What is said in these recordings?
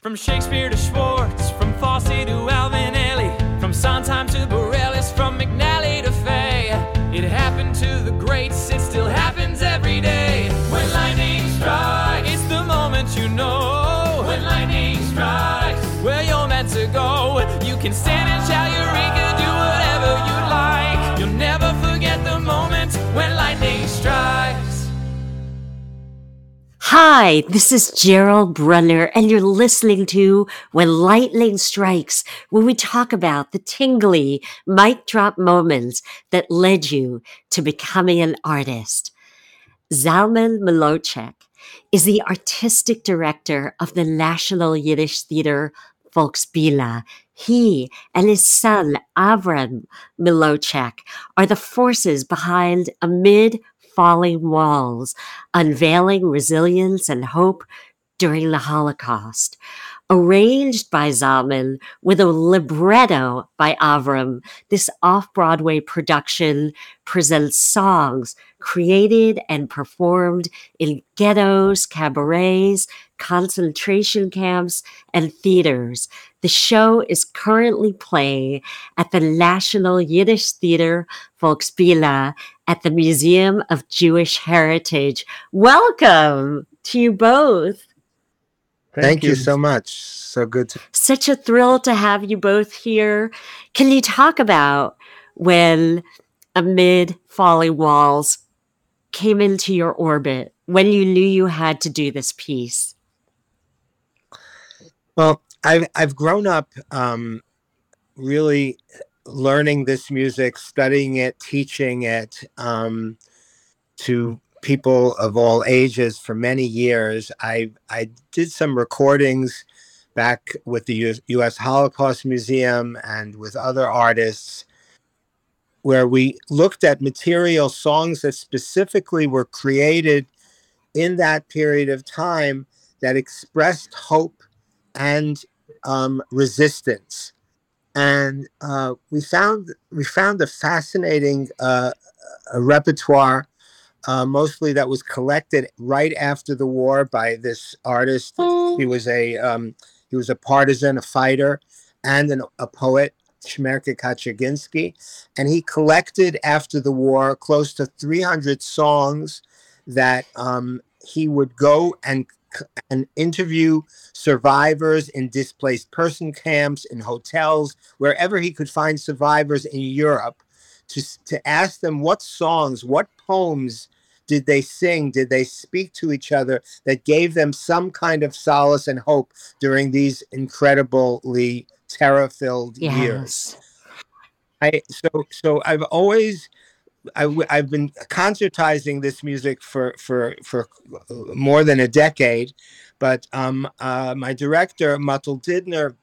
From Shakespeare to Schwartz, from Fosse to Alvinelli, from Sondheim to Bareilles, from McNally to Fay. It happened to the greats, it still happens every day. When lightning strikes, it's the moment you know. When lightning strikes, where you're meant to go. You can stand and shout Hi, this is Gerald Brunner, and you're listening to When Lightning Strikes, where we talk about the tingly mic drop moments that led you to becoming an artist. Zalmen Mlotek is the artistic director of the National Yiddish Theater Folksbiene. He and his son, Avram Mlotek, are the forces behind Amid falling walls, unveiling resilience and hope during the Holocaust. Arranged by Zalmen with a libretto by Avram, this off Broadway production presents songs created and performed in ghettos, cabarets, concentration camps, and theaters. The show is currently playing at the National Yiddish Theater Folksbiene at the Museum of Jewish Heritage. Welcome to you both. Thank, Thank you. you so much. So good to Such a thrill to have you both here. Can you talk about when amid falling walls came into your orbit when you knew you had to do this piece? Well, I've I've grown up um, really learning this music, studying it, teaching it um, to people of all ages for many years. I I did some recordings back with the U.S. Holocaust Museum and with other artists, where we looked at material songs that specifically were created in that period of time that expressed hope and um, resistance. And uh, we found we found a fascinating uh, a repertoire, uh, mostly that was collected right after the war by this artist. He was a um, he was a partisan, a fighter, and an, a poet, Shmerke Kaczerginski, and he collected after the war close to 300 songs that um, he would go and and interview survivors in displaced person camps, in hotels, wherever he could find survivors in Europe, to, to ask them what songs, what poems did they sing, did they speak to each other that gave them some kind of solace and hope during these incredibly terror filled yes. years. I so so I've always I, have been concertizing this music for for for more than a decade, but um, uh, my director Motl Didner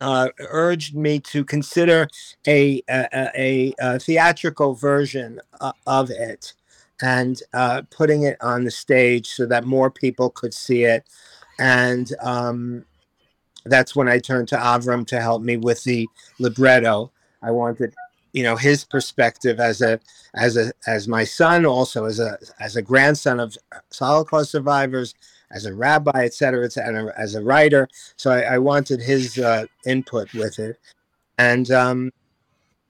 uh, urged me to consider a a, a, a theatrical version uh, of it and uh, putting it on the stage so that more people could see it, and um, that's when I turned to Avram to help me with the libretto. I wanted you know his perspective as a as a as my son also as a as a grandson of holocaust survivors as a rabbi etc etc as a writer so i, I wanted his uh, input with it and um,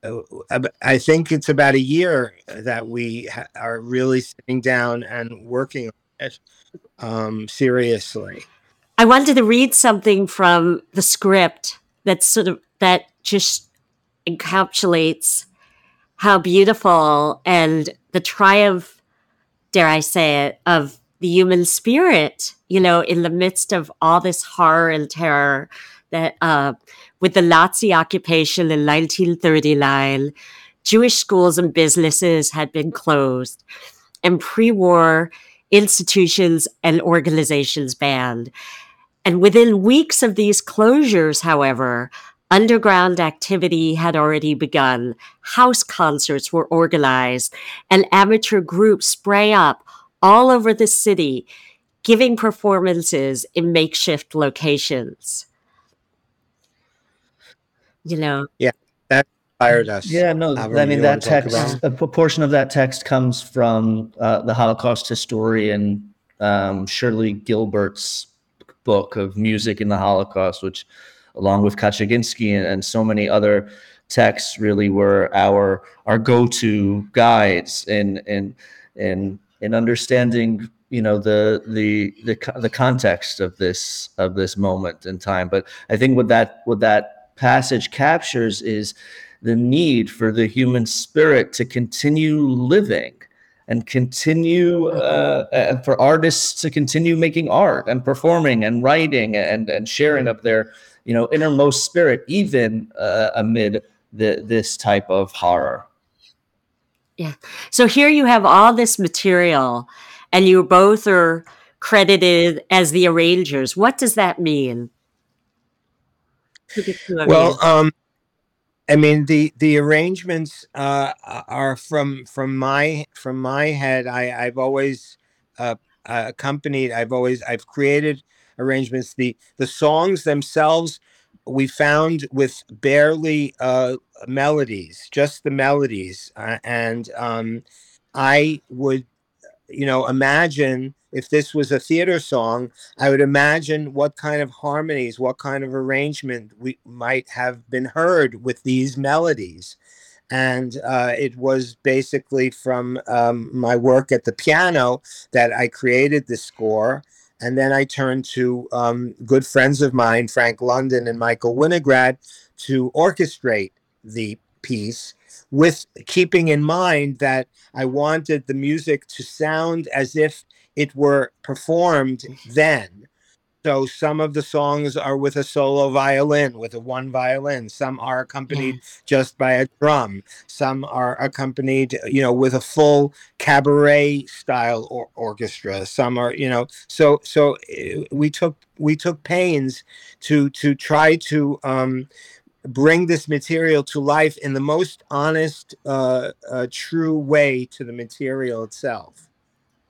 uh, i think it's about a year that we ha- are really sitting down and working on it um, seriously. I wanted to read something from the script that sort of that just encapsulates how beautiful and the triumph, dare I say it, of the human spirit, you know, in the midst of all this horror and terror that uh, with the Nazi occupation in 1939, Jewish schools and businesses had been closed and pre-war institutions and organizations banned. And within weeks of these closures, however, underground activity had already begun. House concerts were organized and amateur groups sprang up all over the city, giving performances in makeshift locations. You know? Yeah, that inspired us. Yeah, no, Avram, I mean you that text. A portion of that text comes from uh, the Holocaust historian um, Shirli Gilbert's book of music in the Holocaust, which, along with Kaczerginski and, and so many other texts, really were our our go-to guides in in in in understanding you know the the the the context of this of this moment in time. But I think what that what that passage captures is the need for the human spirit to continue living and continue uh, uh, for artists to continue making art and performing and writing and and sharing of their you know innermost spirit even uh, amid the, this type of horror Yeah. So here you have all this material, and you both are credited as the arrangers. What does that mean? To the two of Well, um, I mean the the arrangements uh, are from from my from my head. I I've always uh, uh, accompanied. I've always I've created arrangements. The the songs themselves we found with barely uh, melodies, just the melodies, uh, and um, I would you know imagine if this was a theater song I would imagine what kind of harmonies, what kind of arrangement we might have been heard with these melodies. And uh, it was basically from um, my work at the piano that I created the score. And then I turned to um, good friends of mine, Frank London and Michael Winograd, to orchestrate the piece with keeping in mind that I wanted the music to sound as if it were performed then. So some of the songs are with a solo violin, with a one violin. Some are accompanied just by a drum. Some are accompanied, you know, with a full cabaret style or- orchestra. Some are, you know, so so uh, we took we took pains to to try to um, bring this material to life in the most honest, uh, uh, true way to the material itself.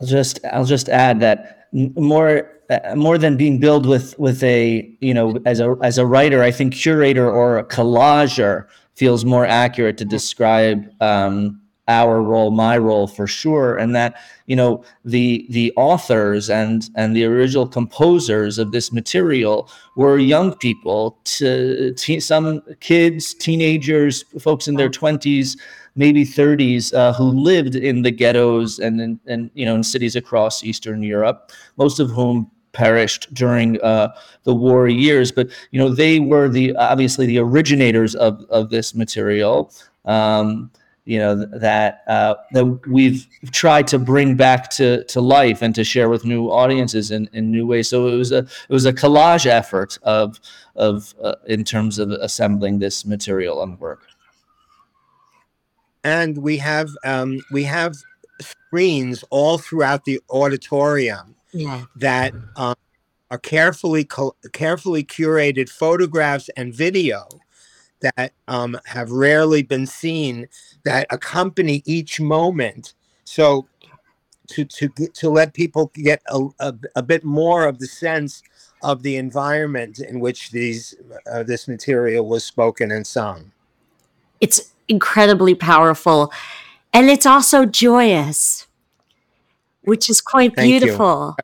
I'll just I'll just add that more uh, more than being billed with with a you know as a as a writer, I think curator or a collager feels more accurate to describe um, our role, my role for sure, and that you know the the authors and and the original composers of this material were young people, to te- some kids, teenagers, folks in their twenties maybe 30s uh, who lived in the ghettos and in, and you know in cities across Eastern Europe, most of whom perished during uh, the war years. But you know they were the obviously the originators of of this material. Um, you know that uh, that we've tried to bring back to to life and to share with new audiences in, in new ways. So it was a it was a collage effort of of uh, in terms of assembling this material and work. and we have um, we have screens all throughout the auditorium yeah. that um, are carefully col- carefully curated photographs and video that um, have rarely been seen that accompany each moment. So to to to let people get a, a, a bit more of the sense of the environment in which these uh, this material was spoken and sung. It's incredibly powerful. And it's also joyous, which is quite Thank you. beautiful.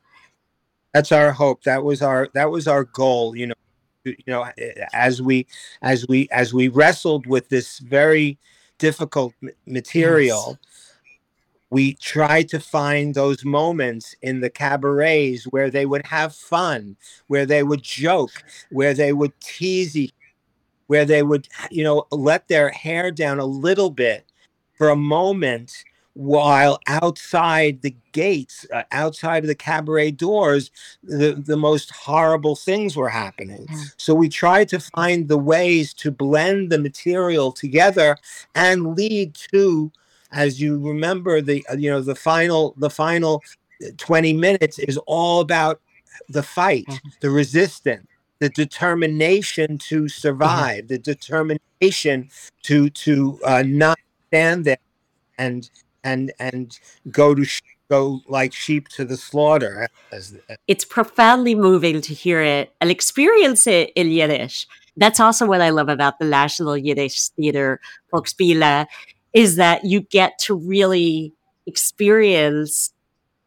that's our hope that was our that was our goal you know you know eh, as we as we as we wrestled with this very difficult material we tried to find those moments in the cabarets where they would have fun, where they would joke, where they would tease each where they would, you know, let their hair down a little bit for a moment while outside the gates, uh, outside of the cabaret doors, the, the most horrible things were happening. Yeah. So we tried to find the ways to blend the material together and lead to, as you remember, the uh, you know the final the final uh, 20 minutes is all about the fight, mm-hmm. the resistance, the determination to mm-hmm. survive, mm-hmm. the determination to to uh, not stand there and and and go to sh- go like sheep to the slaughter. Eh? Eh. It's profoundly moving to hear it and experience it in Yiddish. That's also what I love about the National Yiddish Theater Folksbiene is that you get to really experience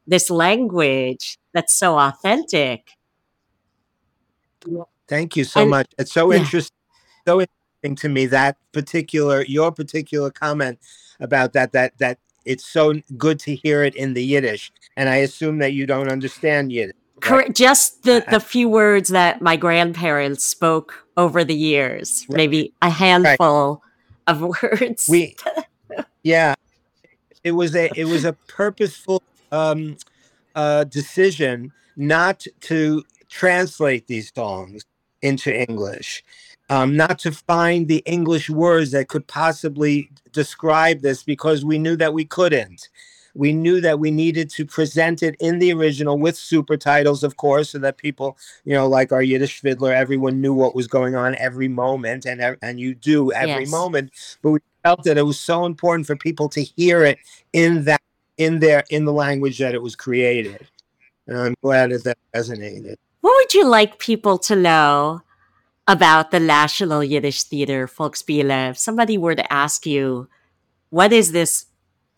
this language that's so authentic Thank you so and, much. It's so yeah. interesting, so interesting to me that particular your particular comment about that that that it's so good to hear it in the Yiddish, and I assume that you don't understand Yiddish. Right? Correct. Just the the few words that my grandparents spoke over the years, right. maybe a handful right. of words. We, yeah, it was a it was a purposeful um, uh, decision not to translate these songs into English, um, not to find the English words that could possibly describe this because we knew that we couldn't. We knew that we needed to present it in the original with super titles, of course, so that people, you know, like our Yiddish fiddler, everyone knew what was going on every moment, and and you do every yes. moment. But we felt that it was so important for people to hear it in that in their in the language that it was created. And I'm glad that that resonated. What would you like people to know about the National Yiddish Theater Folksbiene? If somebody were to ask you, what is this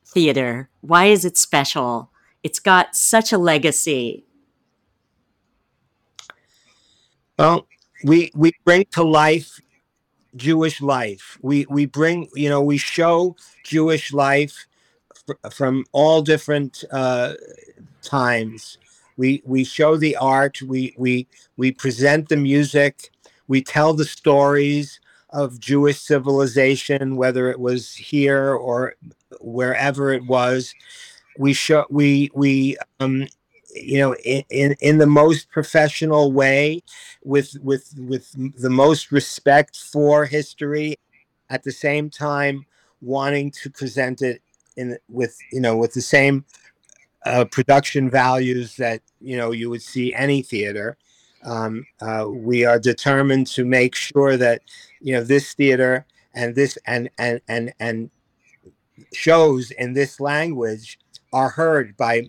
theater? Why is it special? It's got such a legacy. Well, we we bring to life Jewish life. We we bring you know we show Jewish life fr- from all different uh, times we we show the art we we we present the music we tell the stories of jewish civilization whether it was here or wherever it was we show we we um you know in, in in the most professional way with with with the most respect for history at the same time wanting to present it in with you know with the same uh, production values that you know you would see any theater. Um, uh, we are determined to make sure that you know this theater and this and and and and shows in this language are heard by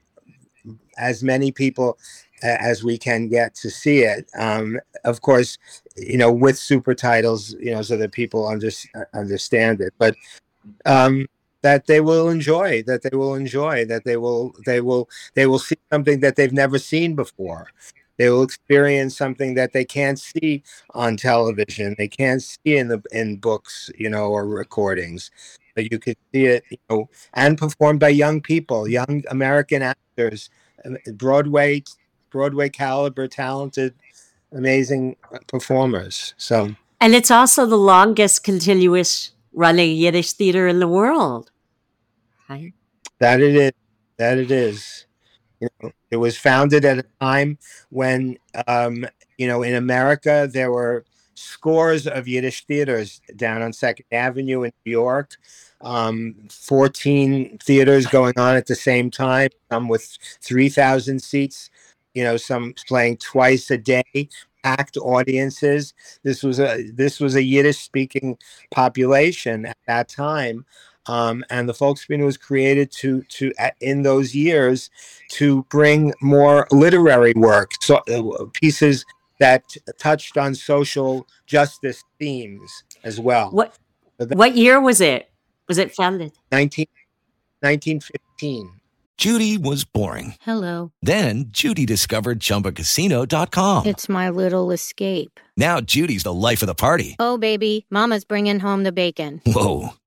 as many people as we can get to see it. Um, of course, you know, with super titles, you know, so that people under, understand it. But um, that they will enjoy that they will enjoy that they will they will they will see something that they've never seen before they will experience something that they can't see on television they can't see in the in books you know or recordings but you could see it you know and performed by young people young american actors um, broadway broadway caliber talented amazing performers so and it's also the longest continuous running Yiddish theater in the world. Right? That it is. That it is. You know, it was founded at a time when, um, you know, in America there were scores of Yiddish theaters down on Second Avenue in New York. Um, 14 theaters going on at the same time, some with 3,000 seats, you know, some playing twice a day packed audiences. This was a this was a Yiddish speaking population at that time. Um, and the Folksbiene was created to to in those years to bring more literary work, so uh, pieces that touched on social justice themes as well. What so that, what year was it? Was it founded? 19, 1915. Judy was boring. Hello. Then Judy discovered ChumbaCasino.com. It's my little escape. Now Judy's the life of the party. Oh baby, Mama's bringing home the bacon. Whoa,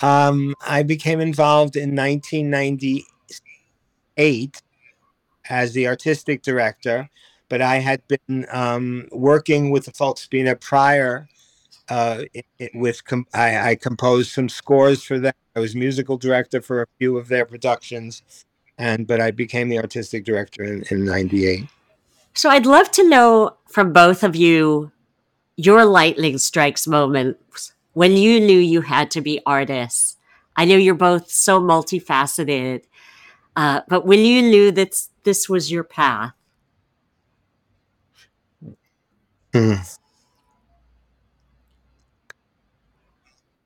Um, I became involved in 1998 as the artistic director, but I had been um, working with the Folksbiene prior. Uh, it, it, with com- I, I composed some scores for them. I was musical director for a few of their productions, and but I became the artistic director in, in '98. So I'd love to know from both of you your lightning strikes moments when you knew you had to be artists. I know you're both so multifaceted, uh, but when you knew that this was your path. Hmm.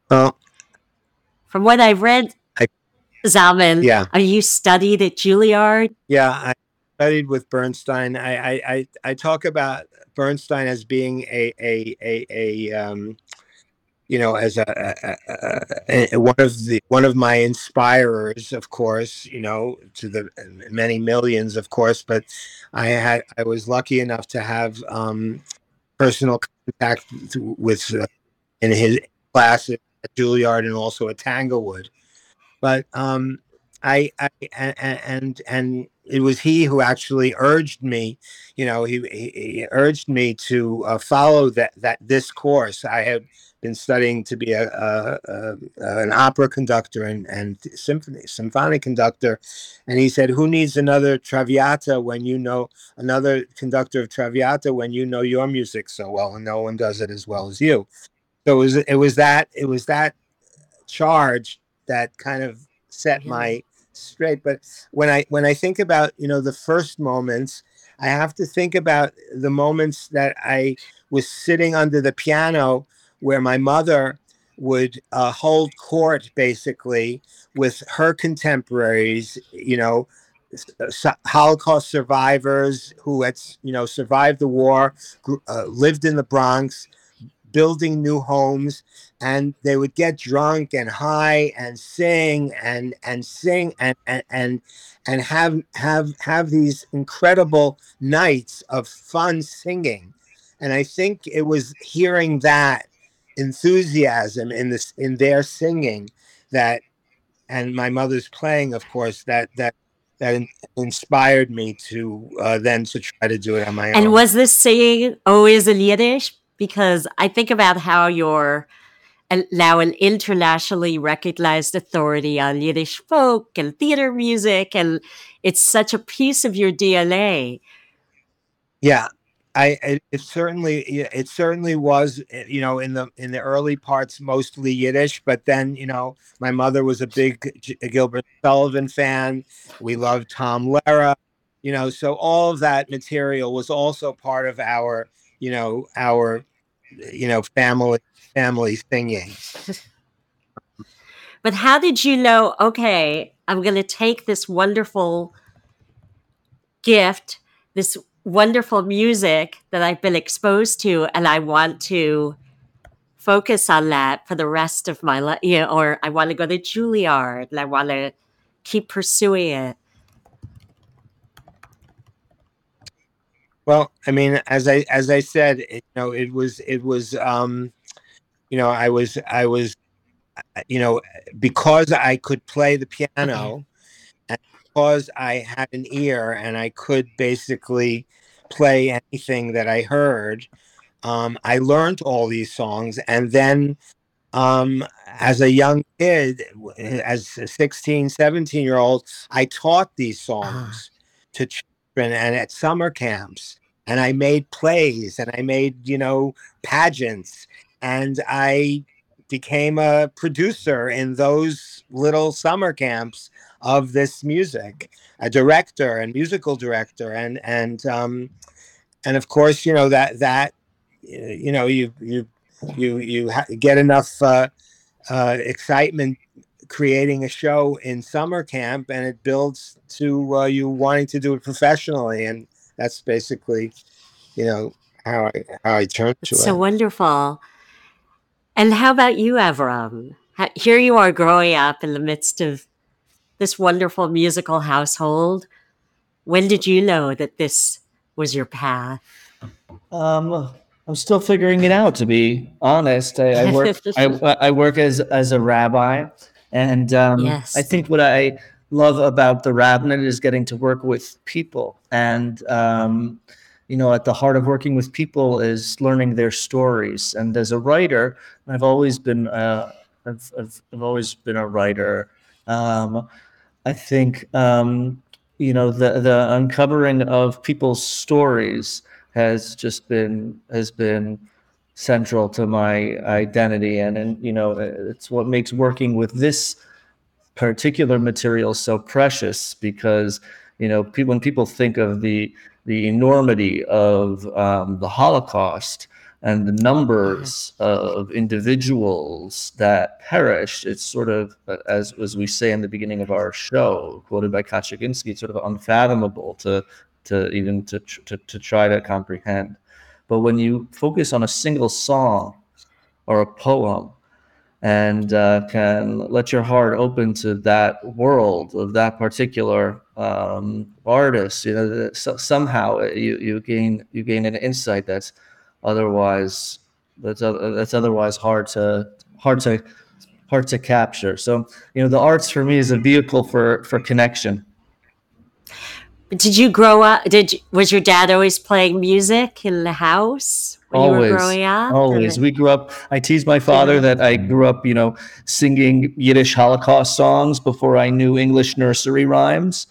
Well, from what I've read, I, Zalmen, yeah, are you studied at Juilliard? Yeah, I studied with Bernstein. I I I, I talk about Bernstein as being a a a, a um, you know, as a, a, a, one of the one of my inspirers, of course, you know, to the many millions, of course. But I had I was lucky enough to have um, personal contact with uh, in his classes at Juilliard and also at Tanglewood. But um, I, I and, and and it was he who actually urged me you know he, he urged me to uh, follow that that this course. I had been studying to be a, a, a, an opera conductor and, and symphony symphonic conductor. And he said who needs another traviata when you know another conductor of traviata when you know your music so well and no one does it as well as you? So it was it was that it was that charge that kind of set my straight but when i when i think about you know the first moments i have to think about the moments that i was sitting under the piano where my mother would uh, hold court basically with her contemporaries you know holocaust survivors who had you know survived the war uh, lived in the bronx building new homes and they would get drunk and high and sing and and sing and and and, and have have have these incredible nights of fun singing. And i think it was hearing that enthusiasm in this in their singing that and my mother's playing of course that that that in, inspired me to uh, then to try to do it on my and own. and was this singing always in yiddish? Because I think about how you're now an internationally recognized authority on Yiddish folk and theater music, and it's such a piece of your DNA. Yeah, I it, certainly it certainly was eh, you know in the in the early parts mostly Yiddish, but then you know my mother was a big Gilbert Sullivan fan. We loved Tom Lehrer, you know, so all of that material was also part of our you know our you know family family singing. But how did you know okay i'm going to take this wonderful gift this wonderful music that i've been exposed to and i want to focus on that for the rest of my life you know, or i want to go to juilliard and i want to keep pursuing it Well, I mean, as I as I said, it, you know, it was it was, um, you know, I was I was, you know, because I could play the piano, and because I had an ear and I could basically play anything that I heard. Um, I learned all these songs, and then um, as a young kid, as a 16, 17 year old, I taught these songs to freshmen and at summer camps and I made plays and I made, you know, pageants and I became a producer in those little summer camps of this music, a director and musical director and and um and of course, you know that that you know you you you you ha- get enough uh, uh, excitement creating a show in summer camp and it builds to uh, you wanting to do it professionally and that's basically you know how I how I turned to so it. So wonderful. And how about you, Avram? Ha- Here you are growing up in the midst of this wonderful musical household. When did you know that this was your path? Um, I'm still figuring it out. To be honest, I, I work. I, I work as as a rabbi, and um, Yes. I think what I love about the rabbinate is getting to work with people, and um, you know, at the heart of working with people is learning their stories. And as a writer, I've always been. Uh, I've, I've, I've always been a writer. Um, I think um, you know the the uncovering of people's stories has just been has been central to my identity and and you know it's what makes working with this particular material so precious because you know pe- when people think of the the enormity of um, the Holocaust and the numbers of individuals that perished, it's sort of uh, as as we say in the beginning of our show, quoted by Kaczerginski, sort of unfathomable to to even to, tr- to to try to comprehend. But when you focus on a single song or a poem and uh, can let your heart open to that world of that particular um, artist, you know, so, somehow you, you gain you gain an insight that's otherwise that's oth- that's otherwise hard to hard to hard to capture. So you know, the arts for me is a vehicle for for connection. Did you grow up? Did you, was your dad always playing music in the house when you always, were growing up? always. Or- We grew up. I teased my father that I grew up, you know, singing Yiddish Holocaust songs before I knew English nursery rhymes.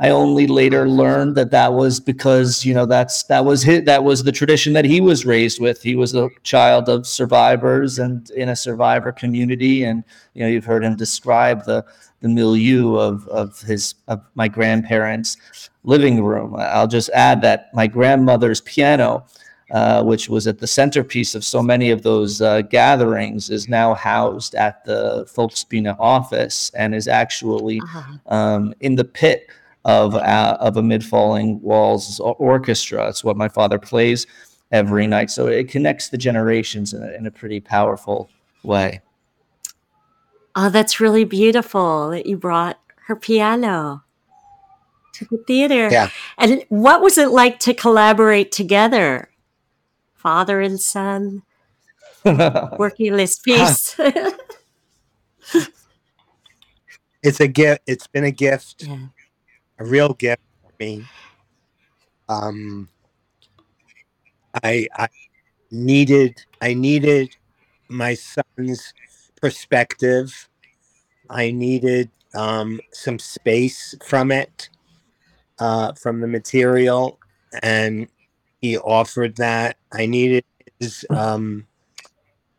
I only later learned that that was because you know that's that was his, that was the tradition that he was raised with. He was a child of survivors and in a survivor community, and you know you've heard him describe the the milieu of of his of my grandparents' living room. I'll just add that my grandmother's piano uh, which was at the centerpiece of so many of those uh, gatherings, is now housed at the Folksbiene office and is actually um, in the pit of uh, of a mid falling walls orchestra. It's what my father plays every night, so it connects the generations in a, in a pretty powerful way. Oh, that's really beautiful that you brought her piano to the theater. Yeah. And what was it like to collaborate together, father and son, working this piece? It's a gift. It's been a gift, a real gift for me. Um, I I needed I needed my son's perspective. I needed um, some space from it, uh, from the material, and he offered that. I needed his um,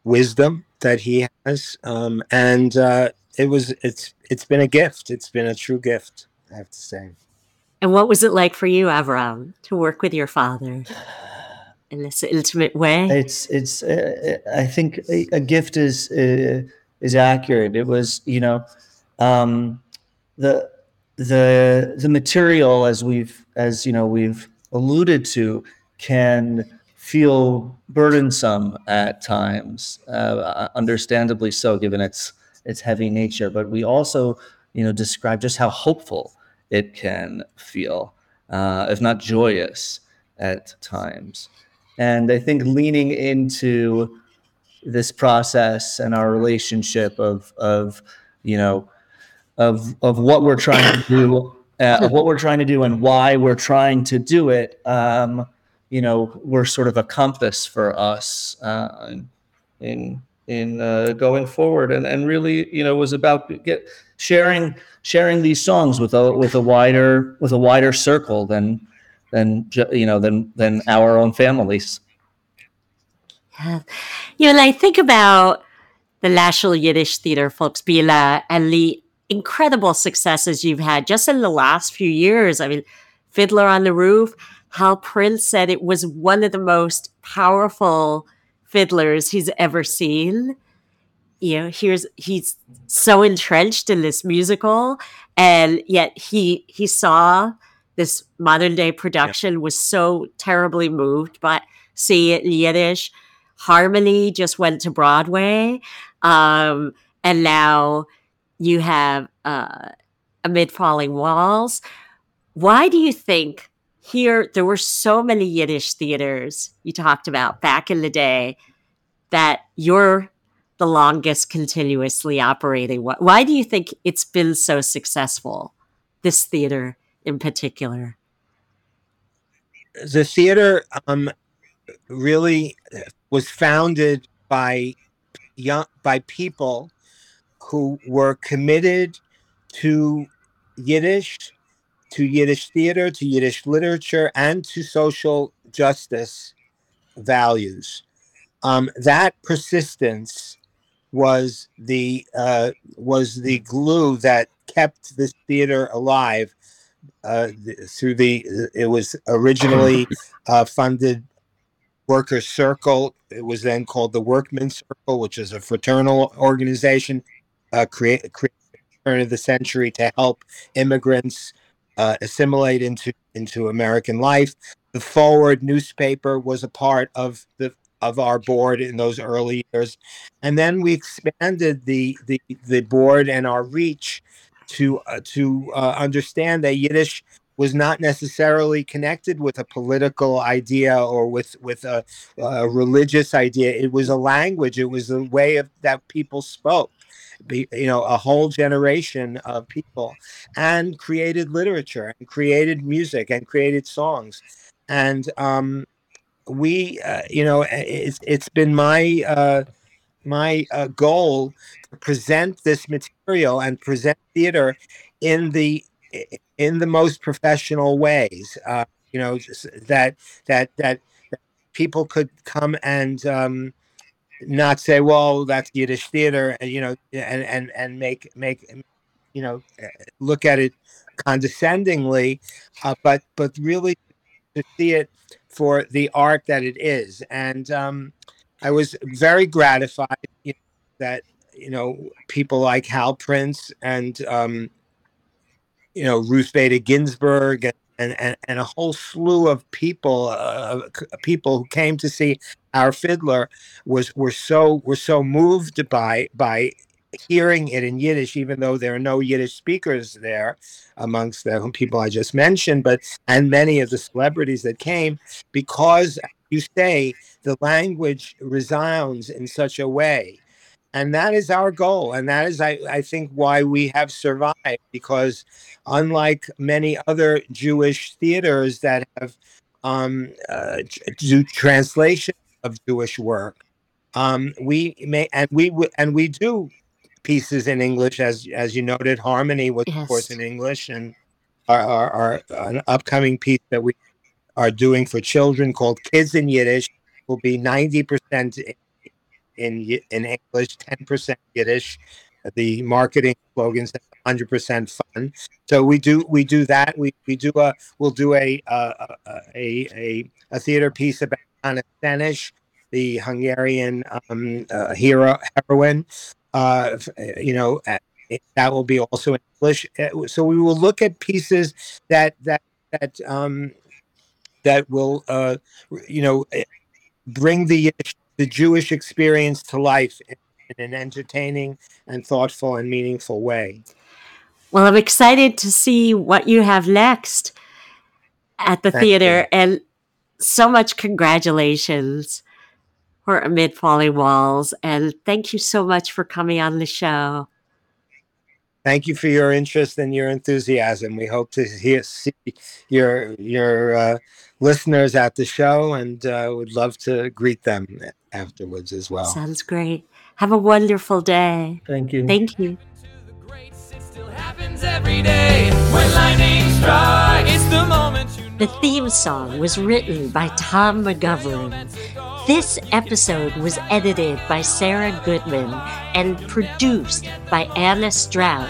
wisdom that he has, um, and uh, it was it's it's been a gift. It's been a true gift. I have to say. and what was it like for you, Avram, to work with your father in this intimate way? It's it's. Uh, I think a, a gift is uh, is accurate. It was you know, um, the the the material as we've as you know we've alluded to can feel burdensome at times, uh, understandably so, given its its heavy nature. But we also you know describe just how hopeful it can feel, uh, if not joyous at times. And I think leaning into this process and our relationship of of you know of of what we're trying to do, uh, what we're trying to do, and why we're trying to do it. Um, you know, we're sort of a compass for us uh, in in uh, going forward, and and really, you know, was about get sharing sharing these songs with a with a wider with a wider circle than than you know than than our own families. Yeah. You know, I think about the National Yiddish Theater Folksbiene and the incredible successes you've had just in the last few years. I mean, Fiddler on the Roof, Hal Prince said it was one of the most powerful fiddlers he's ever seen. You know, here's he's so entrenched in this musical, and yet he he saw this modern day production was so terribly moved by see it in Yiddish. Harmony just went to Broadway, um, and now you have uh, Amid Falling Walls. Why do you think here there were so many Yiddish theaters you talked about back in the day that you're the longest continuously operating? Why, why do you think it's been so successful, this theater in particular? The theater um, really was founded by young by people who were committed to Yiddish, to Yiddish theater, to Yiddish literature, and to social justice values. Um, that persistence was the uh, was the glue that kept this theater alive uh, through the. It was originally uh, funded Workers Circle. It was then called the Workmen's Circle, which is a fraternal organization uh, create, create turn of the century to help immigrants uh, assimilate into into American life. The Forward newspaper was a part of the of our board in those early years, and then we expanded the the the board and our reach to uh, to uh, understand that Yiddish was not necessarily connected with a political idea or with with a, a religious idea. It was a language. It was a way of that people spoke you know a whole generation of people and created literature and created music and created songs and um, we uh, you know it's it's been my uh, my uh, goal to present this material and present theater in the in the most professional ways uh, you know that that that people could come and um, not say, well, that's Yiddish theater, and you know, and and and make make you know look at it condescendingly, uh, but but really to see it for the art that it is. And um, I was very gratified you know, that you know people like Hal Prince and um, you know Ruth Bader Ginsburg and and, and, a whole slew of people, uh, people who came to see our fiddler, was were so were so moved by by hearing it in Yiddish, even though there are no Yiddish speakers there amongst the people I just mentioned, but and many of the celebrities that came, because you say the language resounds in such a way. And that is our goal and that is I, I think why we have survived because unlike many other jewish theaters that have um, uh, do translation of jewish work um, we may and we and we do pieces in english as as you noted harmony was yes. of course in english and our, our, our an upcoming piece that we are doing for children called kids in yiddish will be 90% in in English, ten percent Yiddish. The marketing slogans hundred percent fun. So we do we do that. We we do a we'll do a a a, a theater piece about Hannah Senesh, the Hungarian um, uh, hero heroine. Uh, you know that will be also in English. Uh, so we will look at pieces that that that um, that will uh, you know eh, bring the the Jewish experience to life in, in an entertaining and thoughtful and meaningful way. Well, I'm excited to see what you have next at the Thank theater, you. and so much congratulations for Amid Falling Walls, and thank you so much for coming on the show. Thank you for your interest and your enthusiasm. We hope to hear, see your your uh, listeners at the show, and uh, would love to greet them afterwards as well. Sounds great. Have a wonderful day. Thank you. Thank you. The moment you know. The theme song was written by Tom McGovern. This episode was edited by Sarah Goodman and produced by Anna Stroud.